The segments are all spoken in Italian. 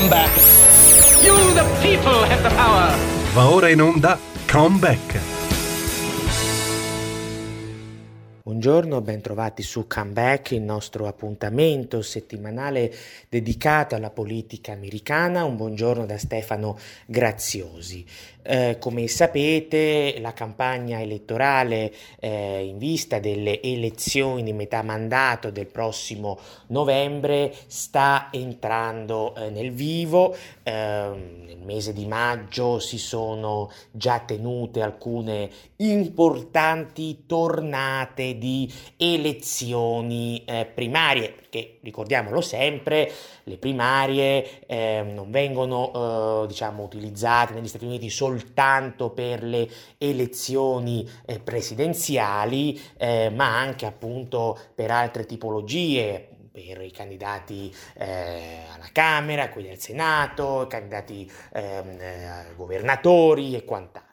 Comeback. You, the people, have the power. Va ora in onda Comeback. Buongiorno, bentrovati su Comeback, il nostro appuntamento settimanale dedicato alla politica americana. Un buongiorno da Stefano Graziosi. Eh, come sapete, la campagna elettorale eh, in vista delle elezioni di metà mandato del prossimo novembre sta entrando eh, nel vivo. Ehm, nel mese di maggio si sono già tenute alcune importanti tornate di elezioni eh, primarie, perché ricordiamolo sempre, le primarie ehm, non vengono diciamo utilizzate negli Stati Uniti soltanto per le elezioni eh, presidenziali, eh, ma anche appunto per altre tipologie, per i candidati eh, alla Camera, quelli al Senato, i candidati ehm, eh, governatori e quant'altro.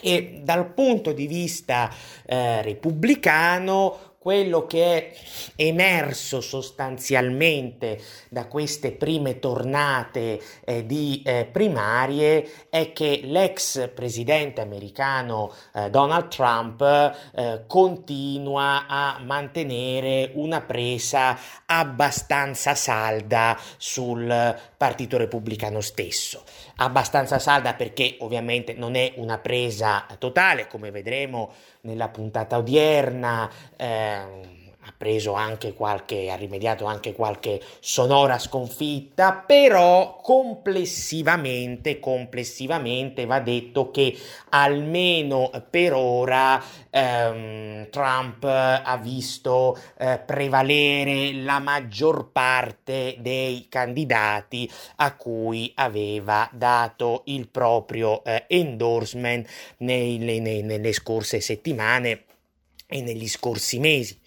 E dal punto di vista eh, repubblicano quello che è emerso sostanzialmente da queste prime tornate eh, di eh, primarie è che l'ex presidente americano eh, Donald Trump eh, continua a mantenere una presa abbastanza salda sul partito repubblicano stesso. Abbastanza salda perché ovviamente non è una presa totale, come vedremo nella puntata odierna. Eh, ha preso anche qualche, ha rimediato anche qualche sonora sconfitta, però complessivamente, complessivamente va detto che almeno per ora ehm, Trump ha visto eh, prevalere la maggior parte dei candidati a cui aveva dato il proprio eh, endorsement nei, nei, nelle scorse settimane e negli scorsi mesi.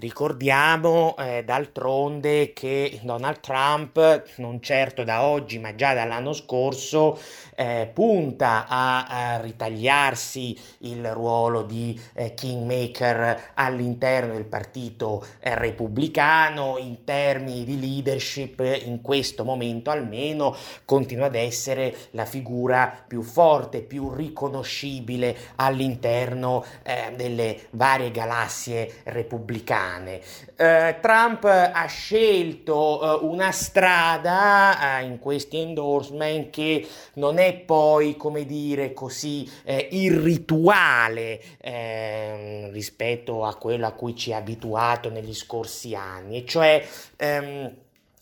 Ricordiamo eh, d'altronde che Donald Trump, non certo da oggi ma già dall'anno scorso, eh, punta a, a, ritagliarsi il ruolo di eh, kingmaker all'interno del partito repubblicano in termini di leadership in questo momento almeno continua ad essere la figura più forte, più riconoscibile all'interno eh, delle varie galassie repubblicane americane. Eh, Trump ha scelto eh, una strada eh, in questi endorsement che non è poi, come dire, così eh, irrituale ehm, rispetto a quello a cui ci ha abituato negli scorsi anni, e cioè ehm,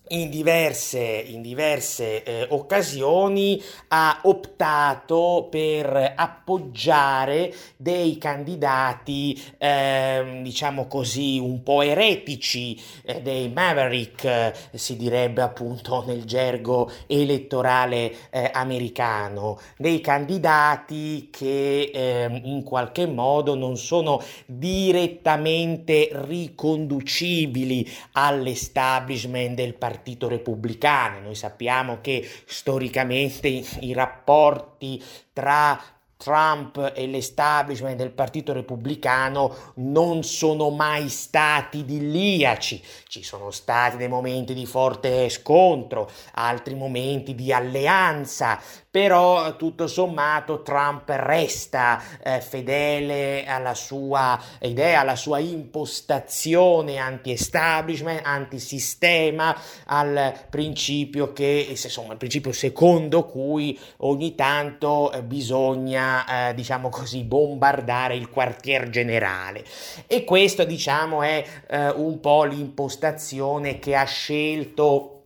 in diverse, in diverse eh, occasioni ha optato per appoggiare dei candidati, eh, diciamo così, un po' eretici, eh, dei maverick, eh, si direbbe appunto nel gergo elettorale eh, americano, dei candidati che ehm, in qualche modo non sono direttamente riconducibili all'establishment del partito partito repubblicano. Noi sappiamo che storicamente i rapporti tra Trump e l'establishment del Partito Repubblicano non sono mai stati idilliaci, ci sono stati dei momenti di forte scontro, altri momenti di alleanza, però tutto sommato Trump resta eh, fedele alla sua idea, alla sua impostazione anti-establishment, anti-sistema, al principio che, insomma, il principio secondo cui ogni tanto eh, bisogna, eh, diciamo così, bombardare il quartier generale. E questo, diciamo, è eh, un po' l'impostazione che ha scelto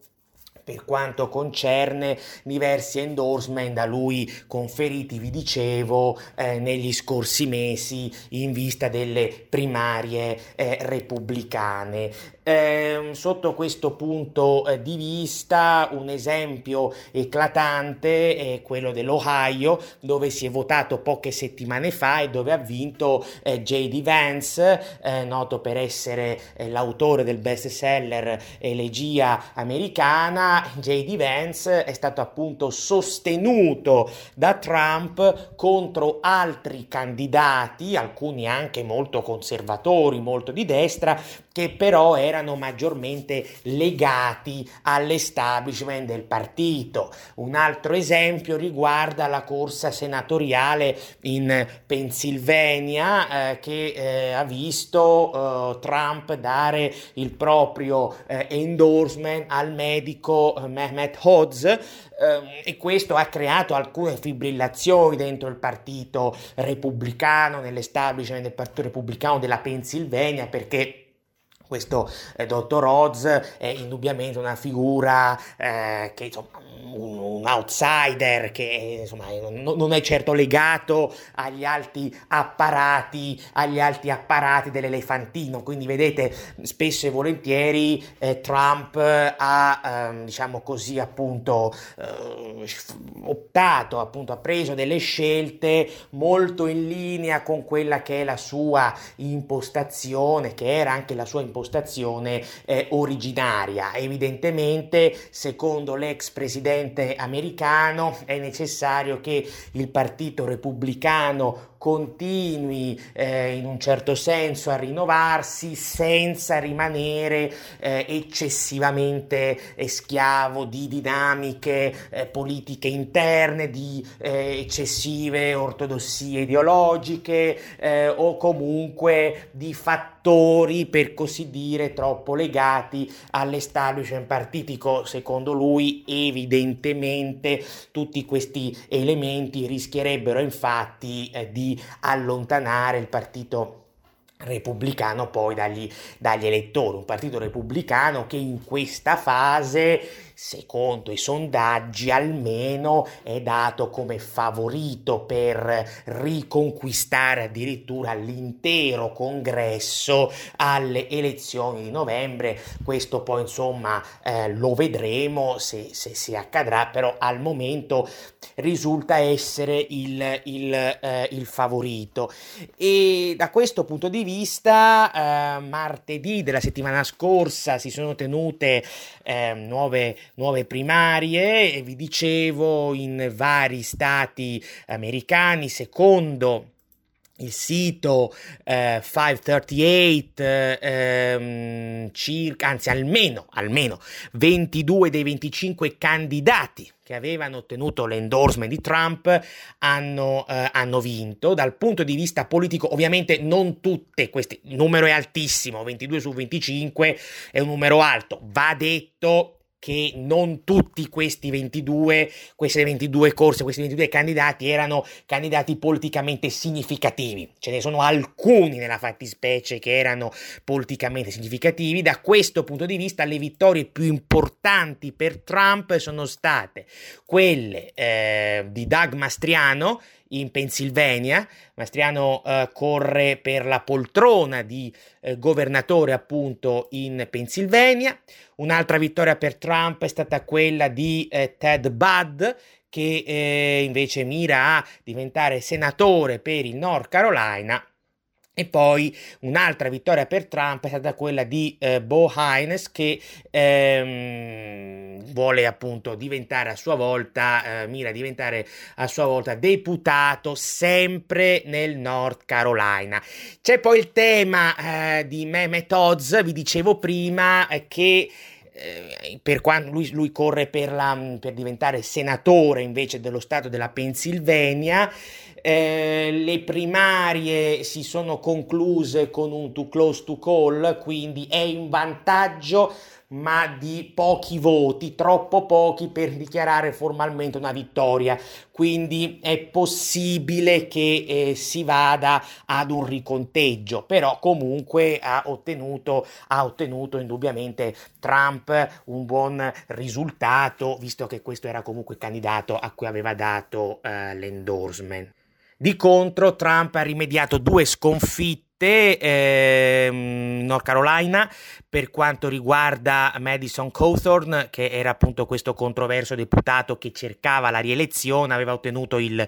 per quanto concerne diversi endorsement da lui conferiti, vi dicevo, eh, negli scorsi mesi in vista delle primarie eh, repubblicane. Eh, sotto questo punto eh, di vista un esempio eclatante è quello dell'Ohio dove si è votato poche settimane fa e dove ha vinto eh, J.D. Vance, eh, noto per essere eh, l'autore del best seller Elegia americana. J.D. Vance è stato appunto sostenuto da Trump contro altri candidati, alcuni anche molto conservatori, molto di destra, che però erano maggiormente legati all'establishment del partito. Un altro esempio riguarda la corsa senatoriale in Pennsylvania eh, che eh, ha visto eh, Trump dare il proprio eh, endorsement al medico eh, Mehmet Oz ehm, e questo ha creato alcune fibrillazioni dentro il partito repubblicano, nell'establishment del partito repubblicano della Pennsylvania perché questo eh, dottor Oz è indubbiamente una figura eh, che insomma un, un outsider che insomma non, non, è certo legato agli alti apparati agli alti apparati dell'elefantino quindi vedete spesso e volentieri eh, Trump ha ehm, diciamo così appunto eh, optato appunto ha preso delle scelte molto in linea con quella che è la sua impostazione che era anche la sua impostazione impostazione eh, originaria. Evidentemente, secondo l'ex presidente americano, è necessario che il Partito Repubblicano continui eh, in un certo senso a rinnovarsi senza rimanere eh, eccessivamente eh, schiavo di dinamiche eh, politiche interne, di eh, eccessive ortodossie ideologiche eh, o comunque di fattori per così dire troppo legati all'establishment partitico. Secondo lui evidentemente tutti questi elementi rischierebbero infatti di allontanare il partito repubblicano poi dagli, dagli elettori, un partito repubblicano che in questa fase secondo i sondaggi almeno è dato come favorito per riconquistare addirittura l'intero congresso alle elezioni di novembre. Questo poi insomma eh, lo vedremo se, se, si accadrà però al momento risulta essere il, il, eh, il favorito. E da questo punto di vista eh, martedì della settimana scorsa si sono tenute eh, nuove nuove primarie e vi dicevo in vari stati americani secondo il sito eh, 538 ehm, circa anzi almeno almeno 22 dei 25 candidati che avevano ottenuto l'endorsement di Trump hanno, eh, hanno, vinto. Dal punto di vista politico, ovviamente non tutte queste, il numero è altissimo, 22 su 25 è un numero alto, va detto che non tutti questi 22, queste 22 corse, questi 22 candidati erano candidati politicamente significativi. Ce ne sono alcuni nella fattispecie che erano politicamente significativi. Da questo punto di vista le vittorie più importanti per Trump sono state quelle eh, di Doug Mastriano in Pennsylvania. Mastriano eh, corre per la poltrona di eh, governatore appunto in Pennsylvania. Un'altra vittoria per Trump è stata quella di eh, Ted Budd che eh, invece mira a diventare senatore per il North Carolina e poi un'altra vittoria per Trump è stata quella di eh, Bo Hines che ehm, vuole appunto diventare a sua volta, eh, mira a diventare a sua volta deputato sempre nel North Carolina. C'è poi il tema eh, di Mehmet Oz, vi dicevo prima che eh, per quando lui, lui corre per, la, per, diventare senatore invece dello stato della Pennsylvania eh, le primarie si sono concluse con un too close to call, quindi è in vantaggio ma di pochi voti, troppo pochi per dichiarare formalmente una vittoria. Quindi è possibile che eh, si vada ad un riconteggio, però comunque ha ottenuto, ha ottenuto indubbiamente Trump un buon risultato, visto che questo era comunque il candidato a cui aveva dato eh, l'endorsement. Di contro, Trump ha rimediato due sconfitte ehm, North Carolina per quanto riguarda Madison Cawthorn che era appunto questo controverso deputato che cercava la rielezione aveva ottenuto il,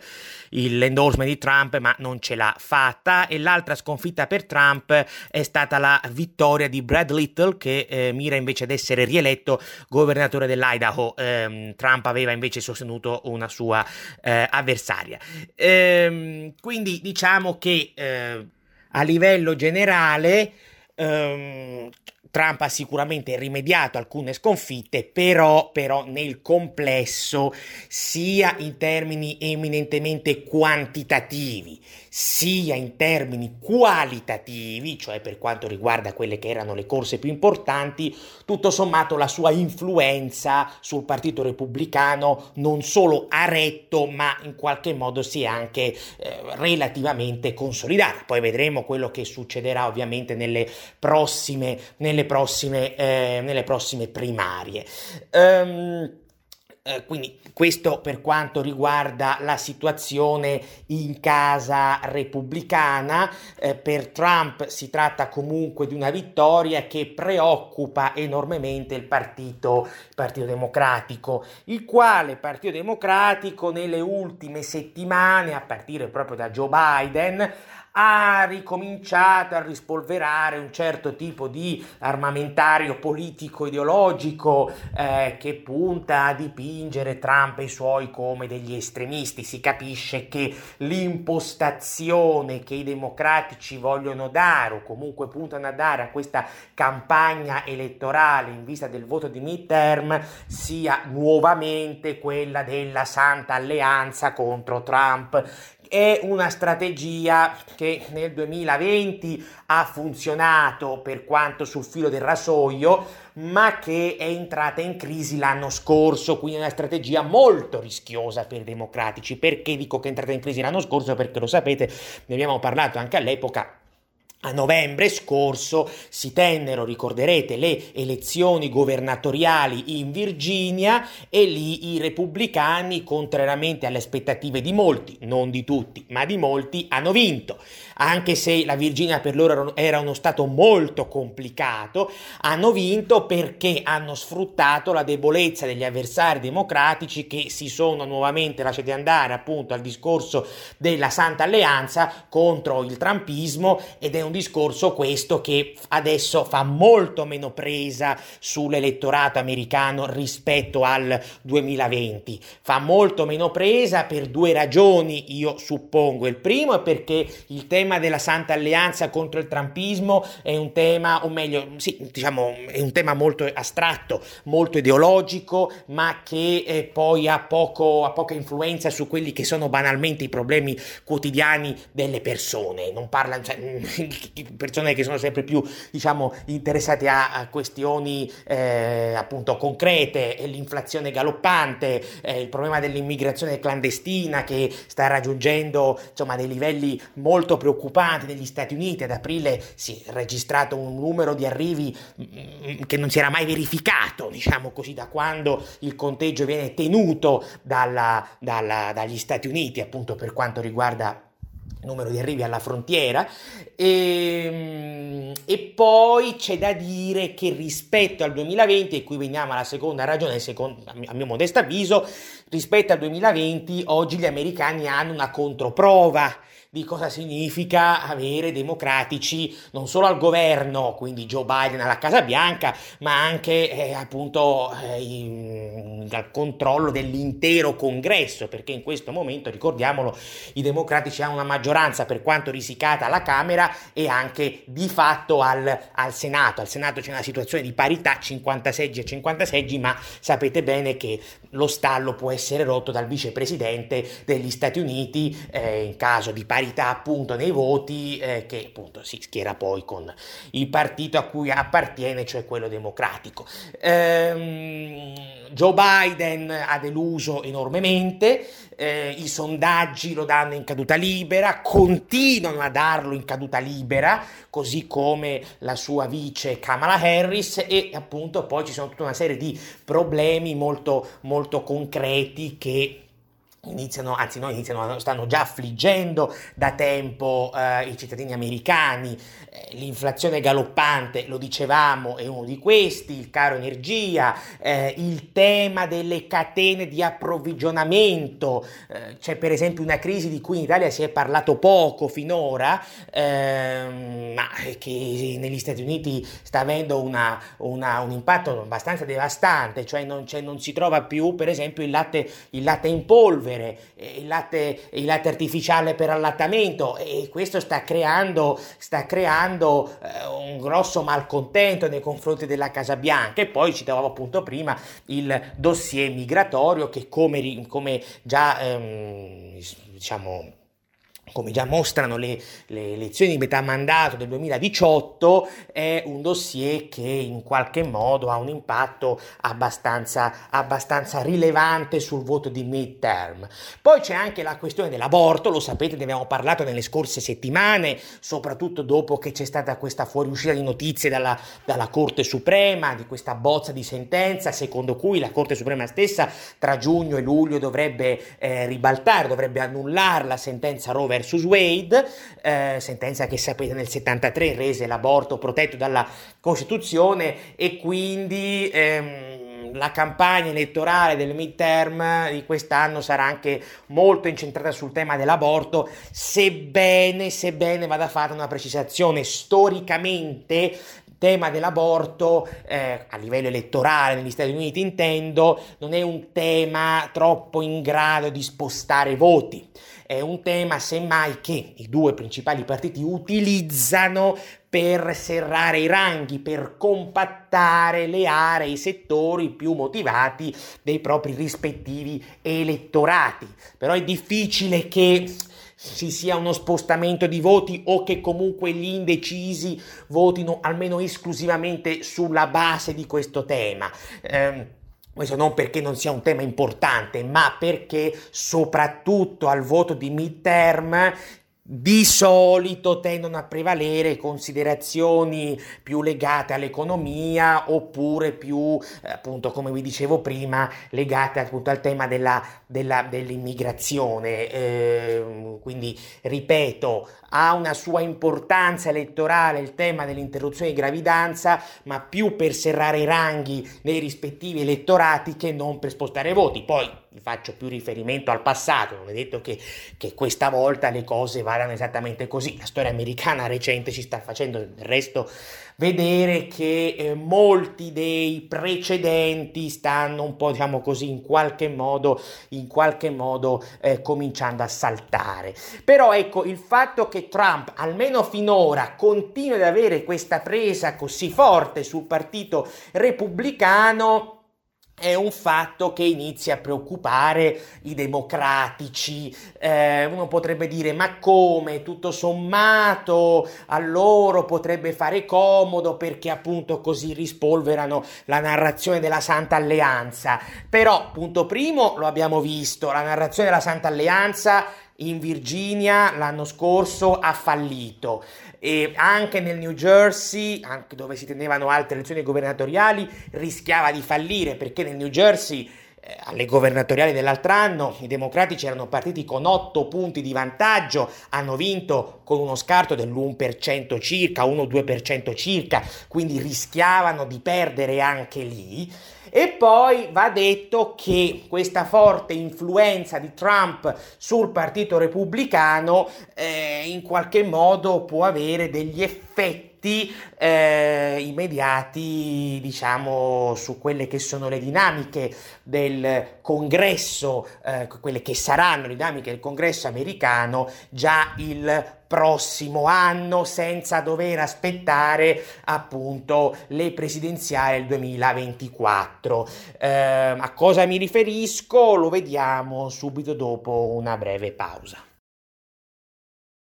il, l'endorsement di Trump ma non ce l'ha fatta. E l'altra sconfitta per Trump è stata la vittoria di Brad Little che eh, mira invece ad essere rieletto governatore dell'Idaho. Ehm, Trump aveva invece sostenuto una sua eh, avversaria. Ehm, quindi diciamo che eh, a livello generale Um, Trump ha sicuramente rimediato alcune sconfitte, però, però, nel complesso, sia in termini eminentemente quantitativi, sia in termini qualitativi, cioè per quanto riguarda quelle che erano le corse più importanti, tutto sommato la sua influenza sul Partito Repubblicano non solo ha retto, ma in qualche modo si è anche eh, relativamente consolidata. Poi vedremo quello che succederà ovviamente nelle prossime, nelle nelle prossime, eh, nelle prossime primarie. Um, quindi questo per quanto riguarda la situazione in casa repubblicana, eh, per Trump si tratta comunque di una vittoria che preoccupa enormemente il partito, il partito Democratico, il quale Partito Democratico nelle ultime settimane, a partire proprio da Joe Biden, ha ricominciato a rispolverare un certo tipo di armamentario politico ideologico eh, che punta a dipingere Trump e i suoi come degli estremisti. Si capisce che l'impostazione che i democratici vogliono dare o comunque puntano a dare a questa campagna elettorale in vista del voto di midterm sia nuovamente quella della santa alleanza contro Trump è una strategia che nel 2020 ha funzionato per quanto sul filo del rasoio, ma che è entrata in crisi l'anno scorso, quindi è una strategia molto rischiosa per i democratici. Perché dico che è entrata in crisi l'anno scorso? Perché lo sapete, ne abbiamo parlato anche all'epoca a novembre scorso si tennero, ricorderete, le elezioni governatoriali in Virginia e lì i repubblicani, contrariamente alle aspettative di molti, non di tutti, ma di molti, hanno vinto. Anche se la Virginia per loro era uno stato molto complicato, hanno vinto perché hanno sfruttato la debolezza degli avversari democratici che si sono nuovamente lasciati andare appunto al discorso della Santa Alleanza contro il trumpismo ed è un discorso questo che adesso fa molto meno presa sull'elettorato americano rispetto al 2020. Fa molto meno presa per due ragioni, io suppongo. Il primo è perché il tema della Santa Alleanza contro il trumpismo è un tema, o meglio, sì, diciamo, è un tema molto astratto, molto ideologico, ma che eh, poi ha, poco, ha poca influenza su quelli che sono banalmente i problemi quotidiani delle persone. Non parla, cioè, persone che sono sempre più diciamo interessate a, a questioni eh, appunto concrete l'inflazione galoppante eh, il problema dell'immigrazione clandestina che sta raggiungendo insomma dei livelli molto preoccupanti negli Stati Uniti. Ad aprile si è registrato un numero di arrivi mm, che non si era mai verificato diciamo così da quando il conteggio viene tenuto dalla, dalla, dagli Stati Uniti appunto per quanto riguarda numero di arrivi alla frontiera. E, ehm, e, poi c'è da dire che rispetto al 2020 e qui veniamo alla seconda ragione secondo, a mio modesto avviso rispetto al 2020 oggi gli americani hanno una controprova di cosa significa avere democratici non solo al governo, quindi Joe Biden alla Casa Bianca, ma anche eh, appunto eh, in, al controllo dell'intero congresso, perché in questo momento, ricordiamolo, i democratici hanno una maggioranza per quanto risicata alla Camera e anche di fatto al, al Senato. Al Senato c'è una situazione di parità 50 seggi e 50 seggi, ma sapete bene che lo stallo può essere rotto dal vicepresidente degli Stati Uniti eh, in caso di parità parità appunto nei voti eh, che appunto si schiera poi con il partito a cui appartiene, cioè quello democratico. Ehm, Joe Biden ha deluso enormemente, eh, i sondaggi lo danno in caduta libera, continuano a darlo in caduta libera, così come la sua vice Kamala Harris e appunto poi ci sono tutta una serie di problemi molto, molto concreti che iniziano, anzi no, iniziano, stanno già affliggendo da tempo eh, i cittadini americani, eh, l'inflazione galoppante, lo dicevamo, è uno di questi, il caro energia, eh, il tema delle catene di approvvigionamento, eh, c'è per esempio una crisi di cui in Italia si è parlato poco finora, ehm, ma che negli Stati Uniti sta avendo una, una, un impatto abbastanza devastante, cioè non, non, si trova più per esempio il latte, il latte in polvere, polvere, il latte, il latte artificiale per allattamento e questo sta creando, sta creando eh, un grosso malcontento nei confronti della Casa Bianca. E poi citavo appunto prima il dossier migratorio che come, come già ehm, diciamo come già mostrano le, le, elezioni di metà mandato del 2018, è un dossier che in qualche modo ha un impatto abbastanza, abbastanza rilevante sul voto di midterm. Poi c'è anche la questione dell'aborto, lo sapete, ne abbiamo parlato nelle scorse settimane, soprattutto dopo che c'è stata questa fuoriuscita di notizie dalla, dalla Corte Suprema, di questa bozza di sentenza, secondo cui la Corte Suprema stessa tra giugno e luglio dovrebbe eh, ribaltare, dovrebbe annullare la sentenza Roe versus Wade, eh, sentenza che sapete nel 73 rese l'aborto protetto dalla Costituzione e quindi ehm, la campagna elettorale del midterm di quest'anno sarà anche molto incentrata sul tema dell'aborto, sebbene, sebbene vada fatta una precisazione. Storicamente tema dell'aborto eh, a livello elettorale negli Stati Uniti intendo non è un tema troppo in grado di spostare voti è un tema semmai che i due principali partiti utilizzano per serrare i ranghi, per compattare le aree, i settori più motivati dei propri rispettivi elettorati. Però è difficile che ci sia uno spostamento di voti o che comunque gli indecisi votino almeno esclusivamente sulla base di questo tema. Eh, questo non perché non sia un tema importante, ma perché soprattutto al voto di midterm di solito tendono a prevalere considerazioni più legate all'economia oppure più, appunto, come vi dicevo prima, legate appunto al tema della, della, dell'immigrazione. Eh, quindi, ripeto, ha una sua importanza elettorale il tema dell'interruzione di gravidanza, ma più per serrare i ranghi nei rispettivi elettorati che non per spostare voti. Poi faccio più riferimento al passato, non è detto che, che questa volta le cose vadano esattamente così, la storia americana recente ci sta facendo del resto vedere che eh, molti dei precedenti stanno un po' diciamo così in qualche modo in qualche modo eh, cominciando a saltare. Però ecco il fatto che Trump almeno finora continui ad avere questa presa così forte sul partito repubblicano è un fatto che inizia a preoccupare i democratici. Eh, uno potrebbe dire: ma come tutto sommato a loro potrebbe fare comodo perché appunto così rispolverano la narrazione della Santa Alleanza. Però, punto primo, lo abbiamo visto: la narrazione della Santa Alleanza in Virginia l'anno scorso ha fallito e anche nel New Jersey, anche dove si tenevano altre elezioni governatoriali, rischiava di fallire perché nel New Jersey eh, alle governatoriali dell'altro anno i democratici erano partiti con 8 punti di vantaggio, hanno vinto con uno scarto dell'1% circa, 1-2% circa, quindi rischiavano di perdere anche lì. E poi va detto che questa forte influenza di Trump sul Partito Repubblicano eh, in qualche modo può avere degli effetti eh, immediati, diciamo, su quelle che sono le dinamiche del congresso, eh, quelle che saranno le dinamiche del congresso americano già il prossimo anno senza dover aspettare appunto le presidenziali del 2024. Eh, a cosa mi riferisco? Lo vediamo subito dopo una breve pausa.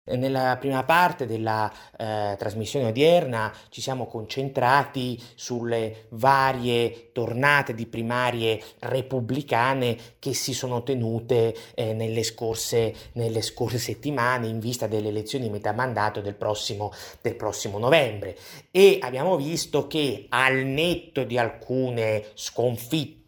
Nella prima parte della eh, trasmissione odierna ci siamo concentrati sulle varie tornate di primarie repubblicane che si sono tenute eh, nelle, scorse, nelle, scorse, settimane in vista delle elezioni di metà mandato del prossimo, del prossimo novembre. E abbiamo visto che al netto di alcune sconfitte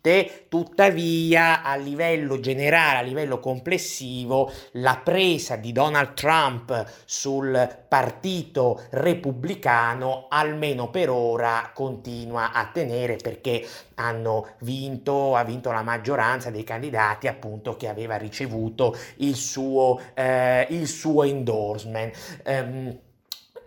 tuttavia a livello generale, a livello complessivo, la presa di Donald Trump sul partito repubblicano, almeno per ora, continua a tenere perché hanno vinto, ha vinto la maggioranza dei candidati appunto che aveva ricevuto il suo, eh, il suo endorsement. Um,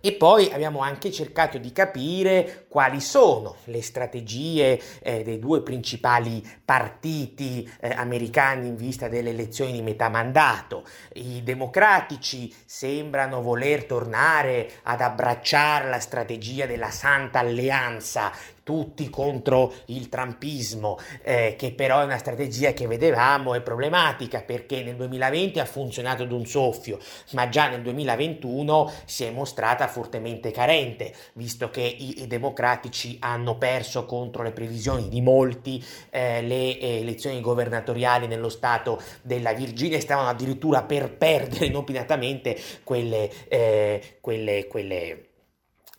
E poi abbiamo anche cercato di capire quali sono le strategie eh, dei due principali partiti eh, americani in vista delle elezioni di metà mandato. I democratici sembrano voler tornare ad abbracciare la strategia della Santa Alleanza tutti contro il trumpismo, eh, che però è una strategia che vedevamo è problematica perché nel 2020 ha funzionato d'un soffio, ma già nel 2021 si è mostrata fortemente carente, visto che i, i democratici hanno perso contro le previsioni di molti eh, le eh, elezioni governatoriali nello stato della Virginia e stavano addirittura per perdere inopinatamente quelle, eh, quelle, quelle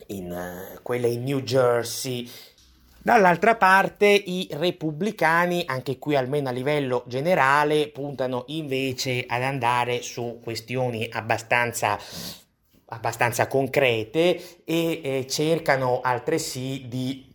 in, uh, quelle in New Jersey Dall'altra parte i repubblicani, anche qui almeno a livello generale, puntano invece ad andare su questioni abbastanza abbastanza concrete e eh, cercano altresì di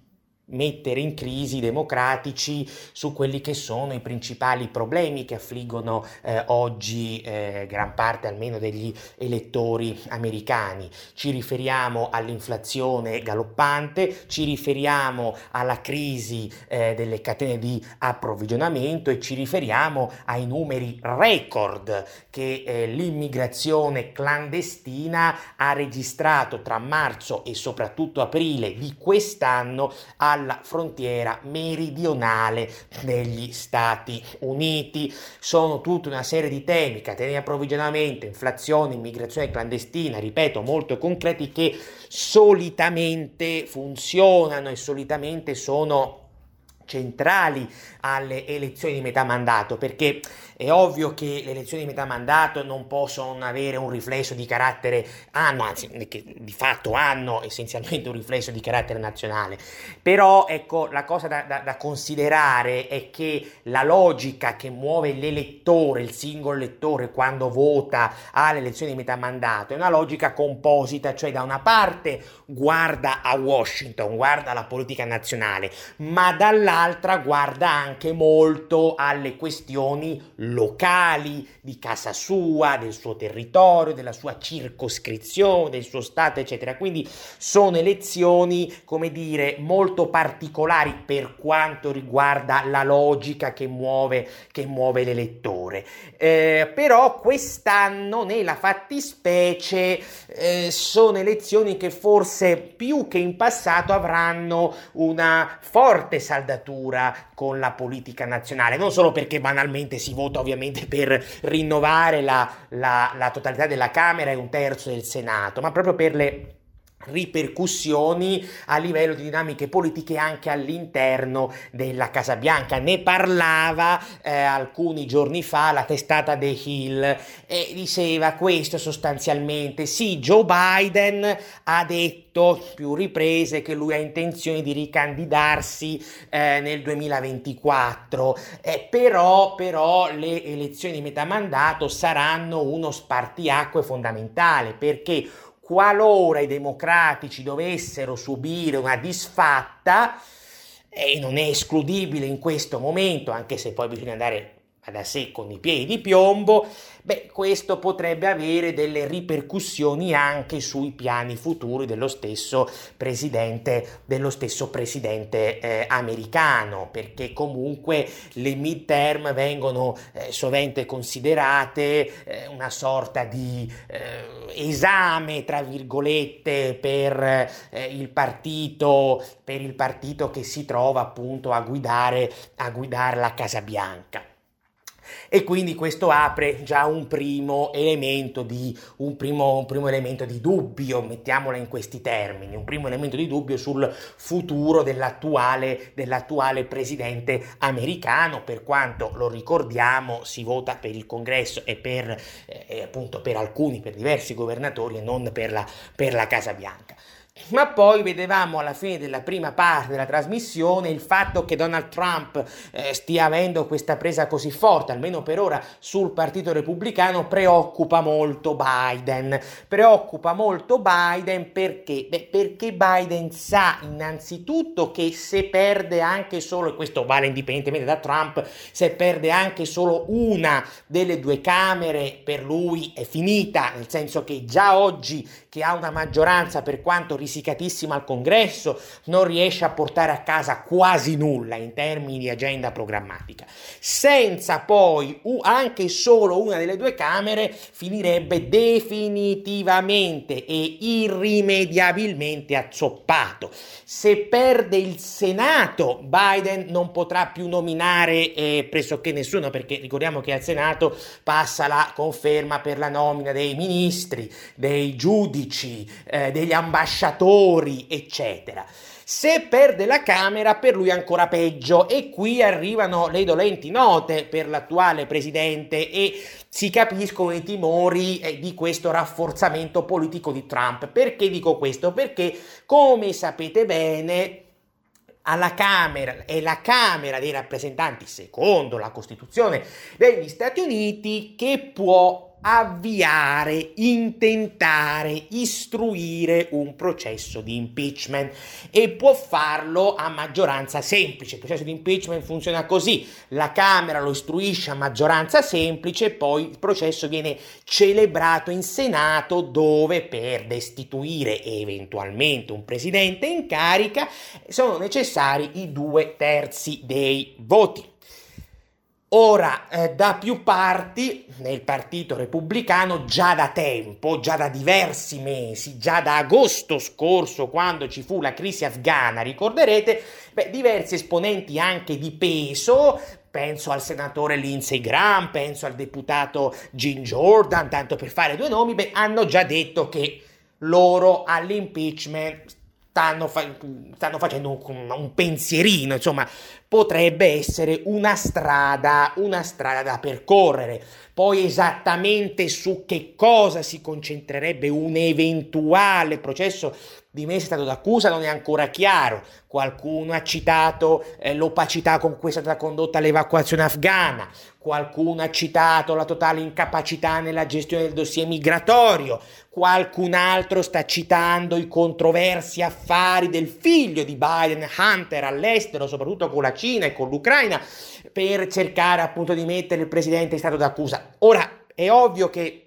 mettere in crisi i democratici su quelli che sono i principali problemi che affliggono eh, oggi eh, gran parte almeno degli elettori americani. Ci riferiamo all'inflazione galoppante, ci riferiamo alla crisi eh, delle catene di approvvigionamento e ci riferiamo ai numeri record che eh, l'immigrazione clandestina ha registrato tra marzo e soprattutto aprile di quest'anno alla alla frontiera meridionale degli Stati Uniti. Sono tutta una serie di temi, catene di approvvigionamento, inflazione, immigrazione clandestina, ripeto, molto concreti che solitamente funzionano e solitamente sono centrali alle elezioni di metà mandato perché è ovvio che le elezioni di metà mandato non possono avere un riflesso di carattere hanno anzi che di fatto hanno essenzialmente un riflesso di carattere nazionale. Però ecco la cosa da, da, da considerare è che la logica che muove l'elettore il singolo elettore quando vota alle elezioni di metà mandato è una logica composita cioè da una parte guarda a Washington guarda alla politica nazionale ma dall'altra dall'altra guarda anche molto alle questioni locali di casa sua, del suo territorio, della sua circoscrizione, del suo stato, eccetera. Quindi sono elezioni, come dire, molto particolari per quanto riguarda la logica che muove, che muove l'elettore. Eh, però quest'anno, nella fattispecie, eh, sono elezioni che forse più che in passato avranno una forte saldatura legislatura con la politica nazionale, non solo perché banalmente si vota ovviamente per rinnovare la, la, la totalità della Camera e un terzo del Senato, ma proprio per le ripercussioni a livello di dinamiche politiche anche all'interno della Casa Bianca. Ne parlava eh, alcuni giorni fa la testata The Hill e diceva questo sostanzialmente. Sì, Joe Biden ha detto più riprese che lui ha intenzione di ricandidarsi eh, nel 2024, eh, però, però le elezioni di metà mandato saranno uno spartiacque fondamentale perché qualora i democratici dovessero subire una disfatta, e non è escludibile in questo momento, anche se poi bisogna andare da sé con i piedi di piombo, beh, questo potrebbe avere delle ripercussioni anche sui piani futuri dello stesso presidente, dello stesso presidente eh, americano, perché comunque le midterm vengono eh, sovente considerate eh, una sorta di eh, esame, tra virgolette, per eh, il partito, per il partito che si trova appunto a guidare, a guidare la Casa Bianca e quindi questo apre già un primo elemento di, un primo, un primo elemento di dubbio, mettiamola in questi termini, un primo elemento di dubbio sul futuro dell'attuale, dell'attuale presidente americano, per quanto lo ricordiamo si vota per il congresso e per, eh, appunto per alcuni, per diversi governatori e non per la, per la Casa Bianca. Ma poi vedevamo alla fine della prima parte della trasmissione il fatto che Donald Trump eh, stia avendo questa presa così forte, almeno per ora, sul Partito Repubblicano, preoccupa molto Biden. Preoccupa molto Biden perché? Beh, perché Biden sa innanzitutto che se perde anche solo, e questo vale indipendentemente da Trump, se perde anche solo una delle due Camere, per lui è finita, nel senso che già oggi che ha una maggioranza per quanto risicatissima al congresso, non riesce a portare a casa quasi nulla in termini di agenda programmatica. Senza poi anche solo una delle due Camere finirebbe definitivamente e irrimediabilmente azzoppato. Se perde il Senato, Biden non potrà più nominare eh, pressoché nessuno, perché ricordiamo che al Senato passa la conferma per la nomina dei ministri, dei giudici, eh, degli ambasciatori, eccetera. Se perde la Camera, per lui è ancora peggio e qui arrivano le dolenti note per l'attuale presidente e si capiscono i timori eh, di questo rafforzamento politico di Trump. Perché dico questo? Perché, come sapete bene, alla Camera è la Camera dei rappresentanti, secondo la Costituzione degli Stati Uniti, che può avviare, intentare, istruire un processo di impeachment e può farlo a maggioranza semplice. Il processo di impeachment funziona così, la Camera lo istruisce a maggioranza semplice, poi il processo viene celebrato in Senato dove per destituire eventualmente un presidente in carica sono necessari i due terzi dei voti. Ora, eh, da più parti nel Partito Repubblicano, già da tempo, già da diversi mesi, già da agosto scorso, quando ci fu la crisi afghana, ricorderete, beh, diversi esponenti anche di peso, penso al senatore Lindsey Graham, penso al deputato Jim Jordan, tanto per fare due nomi, beh, hanno già detto che loro all'impeachment stanno, fa- stanno facendo un, un, pensierino, insomma, potrebbe essere una strada, una strada da percorrere. Poi esattamente su che cosa si concentrerebbe un eventuale processo di me è stato d'accusa non è ancora chiaro. Qualcuno ha citato eh, l'opacità con cui è stata condotta l'evacuazione afghana, qualcuno ha citato la totale incapacità nella gestione del dossier migratorio, qualcun altro sta citando i controversi affari del figlio di Biden, Hunter, all'estero, soprattutto con la Cina e con l'Ucraina, per cercare appunto di mettere il presidente in stato d'accusa. Ora, è ovvio che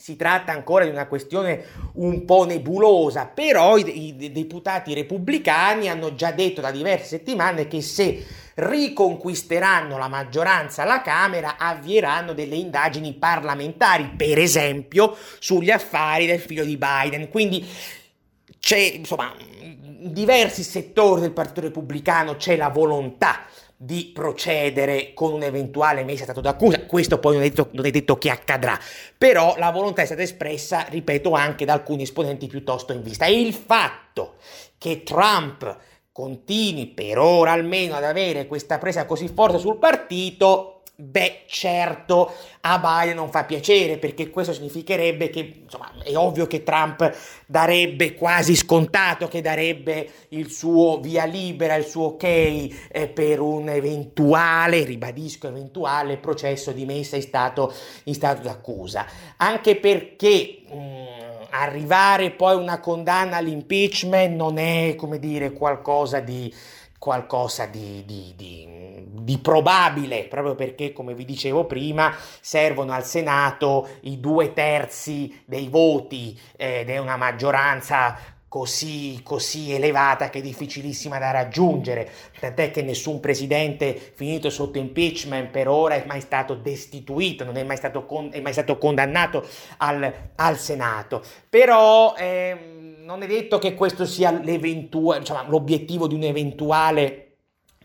si tratta ancora di una questione un po' nebulosa, però i, i, deputati repubblicani hanno già detto da diverse settimane che se riconquisteranno la maggioranza alla Camera avvieranno delle indagini parlamentari, per esempio sugli affari del figlio di Biden. Quindi c'è, insomma, in diversi settori del Partito Repubblicano c'è la volontà di procedere con un eventuale messa stato d'accusa. Questo poi non è, detto, non è, detto, che accadrà, però la volontà è stata espressa, ripeto, anche da alcuni esponenti piuttosto in vista. E il fatto che Trump continui per ora almeno ad avere questa presa così forte sul partito Beh, certo, a Biden non fa piacere perché questo significherebbe che, insomma, è ovvio che Trump darebbe quasi scontato che darebbe il suo via libera, il suo ok eh, per un eventuale, ribadisco, eventuale processo di messa in stato, in stato d'accusa. Anche perché mh, mm, arrivare poi a una condanna all'impeachment non è, come dire, qualcosa di qualcosa di, di, di, di, probabile, proprio perché, come vi dicevo prima, servono al Senato i due terzi dei voti ed è una maggioranza così, così elevata che è difficilissima da raggiungere, tant'è che nessun presidente finito sotto impeachment per ora è mai stato destituito, non è mai stato, con, è mai stato condannato al, al Senato. Però... Eh, non è detto che questo sia insomma, l'obiettivo di un eventuale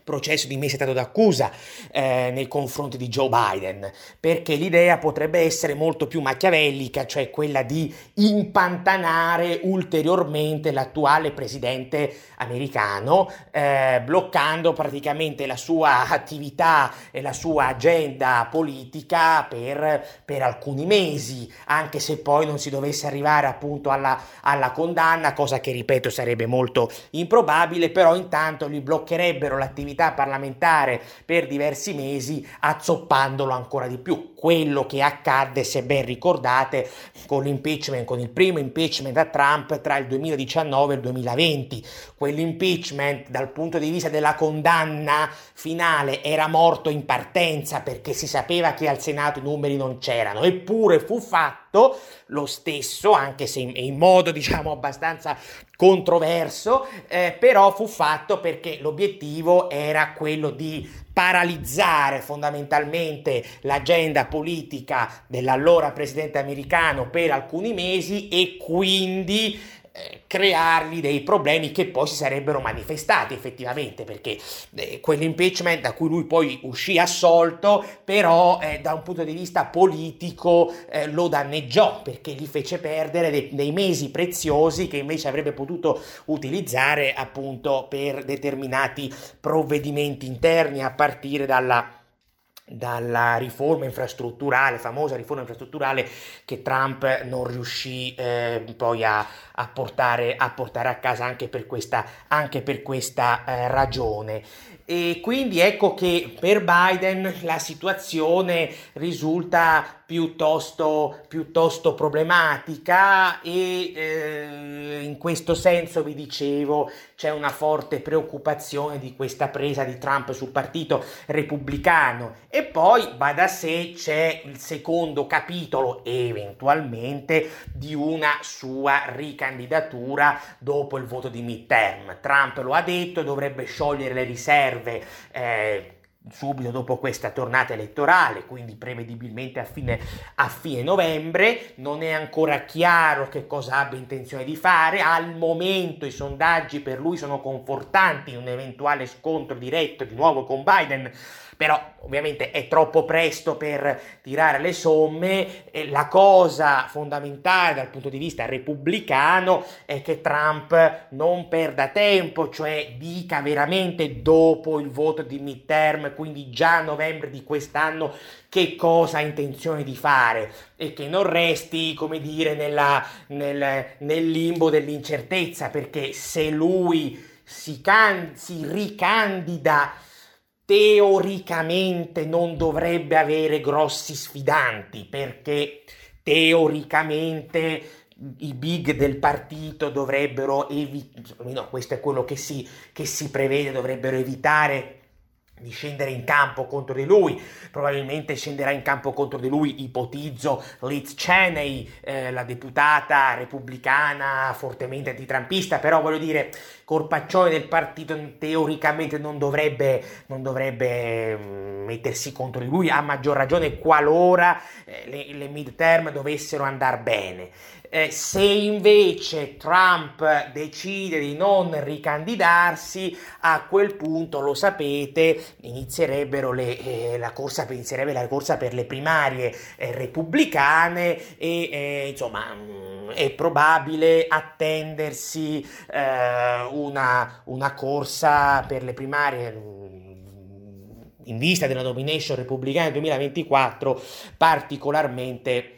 processo di messa d'accusa eh, nei confronti di Joe Biden, perché l'idea potrebbe essere molto più machiavellica, cioè quella di impantanare ulteriormente l'attuale presidente americano, eh, bloccando praticamente la sua attività e la sua agenda politica per, per, alcuni mesi, anche se poi non si dovesse arrivare appunto alla, alla condanna, cosa che ripeto sarebbe molto improbabile, però intanto gli bloccherebbero l'attività attività parlamentare per diversi mesi, azzoppandolo ancora di più. Quello che accadde, se ben ricordate, con l'impeachment, con il primo impeachment a Trump tra il 2019 e il 2020. Quell'impeachment, dal punto di vista della condanna finale, era morto in partenza perché si sapeva che al Senato i numeri non c'erano, eppure fu fatto fatto lo stesso, anche se in, in modo diciamo abbastanza controverso, eh, però fu fatto perché l'obiettivo era quello di paralizzare fondamentalmente l'agenda politica dell'allora presidente americano per alcuni mesi e quindi eh, creargli dei problemi che poi si sarebbero manifestati effettivamente perché eh, quell'impeachment da cui lui poi uscì assolto però eh, da un punto di vista politico eh, lo danneggiò perché gli fece perdere dei, dei, mesi preziosi che invece avrebbe potuto utilizzare appunto per determinati provvedimenti interni a partire dalla dalla riforma infrastrutturale, famosa riforma infrastrutturale che Trump non riuscì eh, poi a, a, portare, a, portare, a casa anche per questa, anche per questa eh, ragione. E quindi ecco che per Biden la situazione risulta piuttosto, piuttosto problematica e eh, in questo senso vi dicevo c'è una forte preoccupazione di questa presa di Trump sul partito repubblicano e poi va da sé c'è il secondo capitolo eventualmente di una sua ricandidatura dopo il voto di midterm. Trump lo ha detto, dovrebbe sciogliere le riserve serve eh, subito dopo questa tornata elettorale, quindi prevedibilmente a fine, a fine, novembre. Non è ancora chiaro che cosa abbia intenzione di fare. Al momento i sondaggi per lui sono confortanti in un eventuale scontro diretto di nuovo con Biden però ovviamente è troppo presto per tirare le somme. La cosa fondamentale dal punto di vista repubblicano è che Trump non perda tempo, cioè dica veramente dopo il voto di midterm, quindi già a novembre di quest'anno, che cosa ha intenzione di fare. E che non resti, come dire, nella, nel, nel limbo dell'incertezza, perché se lui si, can- si ricandida teoricamente non dovrebbe avere grossi sfidanti perché teoricamente i big del partito dovrebbero evitare, no, questo è quello che si, che si prevede, dovrebbero evitare di scendere in campo contro di lui, probabilmente scenderà in campo contro di lui, ipotizzo Liz Cheney, eh, la deputata repubblicana fortemente antitrampista, però voglio dire, Corpaccione del partito teoricamente non dovrebbe, non dovrebbe mm, mettersi contro di lui, a maggior ragione qualora eh, le, le midterm dovessero andare bene. Eh, se invece Trump decide di non ricandidarsi, a quel punto, lo sapete, inizierebbero le, eh, la corsa, inizierebbe la corsa per le primarie eh, repubblicane e eh, insomma mh, mm, è probabile attendersi eh, una, una, corsa per le primarie mm, in vista della nomination repubblicana 2024 particolarmente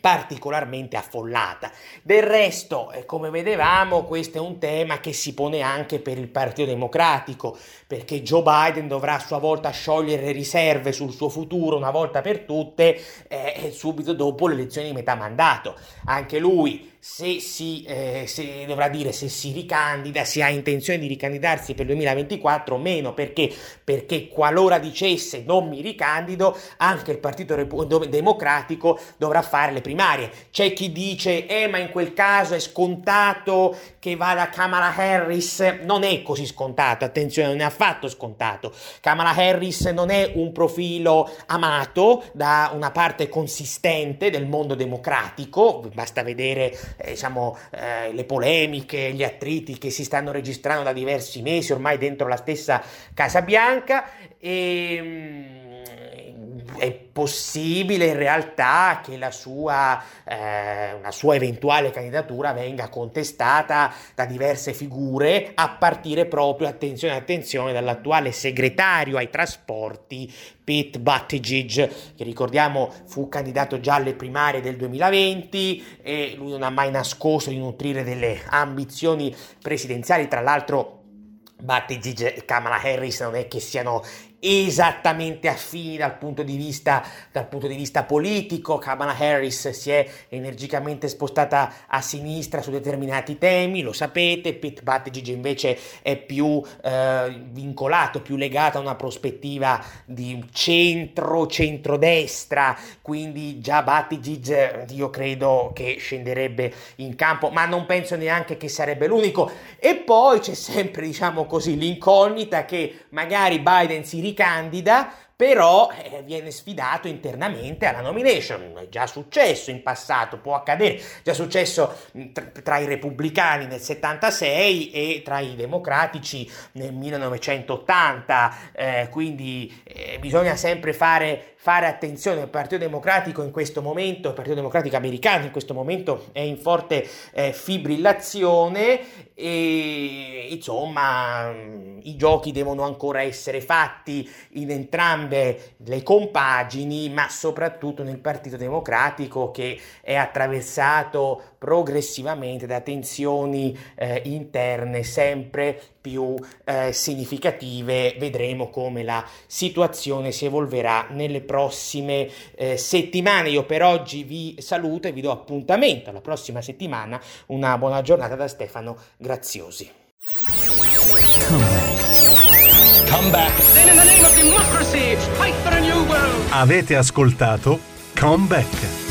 particolarmente affollata. Del resto, eh, come vedevamo, questo è un tema che si pone anche per il Partito Democratico, perché Joe Biden dovrà a sua volta sciogliere riserve sul suo futuro una volta per tutte eh, subito dopo le elezioni di metà mandato. Anche lui se si eh, se dovrà dire se si ricandida, se ha intenzione di ricandidarsi per il 2024 o meno, perché? Perché qualora dicesse non mi ricandido, anche il Partito Democratico dovrà fare le primarie. C'è chi dice, eh ma in quel caso è scontato che vada Kamala Harris, non è così scontato, attenzione, non è affatto scontato. Kamala Harris non è un profilo amato da una parte consistente del mondo democratico, basta vedere eh, diciamo, eh, le polemiche, gli attriti che si stanno registrando da diversi mesi ormai dentro la stessa Casa Bianca. E mm, è possibile in realtà che la sua, eh, una sua eventuale candidatura venga contestata da diverse figure, a partire proprio, attenzione, attenzione, dall'attuale segretario ai trasporti Pete Buttigieg, che ricordiamo fu candidato già alle primarie del 2020 e lui non ha mai nascosto di nutrire delle ambizioni presidenziali, tra l'altro Buttigieg e Kamala Harris non è che siano esattamente affini dal punto di vista, punto di vista politico. Kamala Harris si è energicamente spostata a sinistra su determinati temi, lo sapete, Pete Buttigieg invece è più eh, vincolato, più legato a una prospettiva di centro, centrodestra, quindi già Buttigieg io credo che scenderebbe in campo, ma non penso neanche che sarebbe l'unico. E poi c'è sempre, diciamo così, l'incognita che magari Biden si ricandida però eh, viene sfidato internamente alla nomination, è già successo in passato, può accadere, è già successo mm, tra, tra i repubblicani nel 76 e tra i democratici nel 1980, eh, quindi eh, bisogna sempre fare, fare attenzione, il Partito Democratico in questo momento, il Partito Democratico americano in questo momento è in forte eh, fibrillazione e insomma i giochi devono ancora essere fatti in entrambe le compagini ma soprattutto nel Partito Democratico che è attraversato progressivamente da tensioni eh, interne sempre più eh, significative vedremo come la situazione si evolverà nelle prossime eh, settimane io per oggi vi saluto e vi do appuntamento alla prossima settimana una buona giornata da Stefano Graziosi. Come back. Then in the name of democracy, fight for a new world. Avete ascoltato Come Back.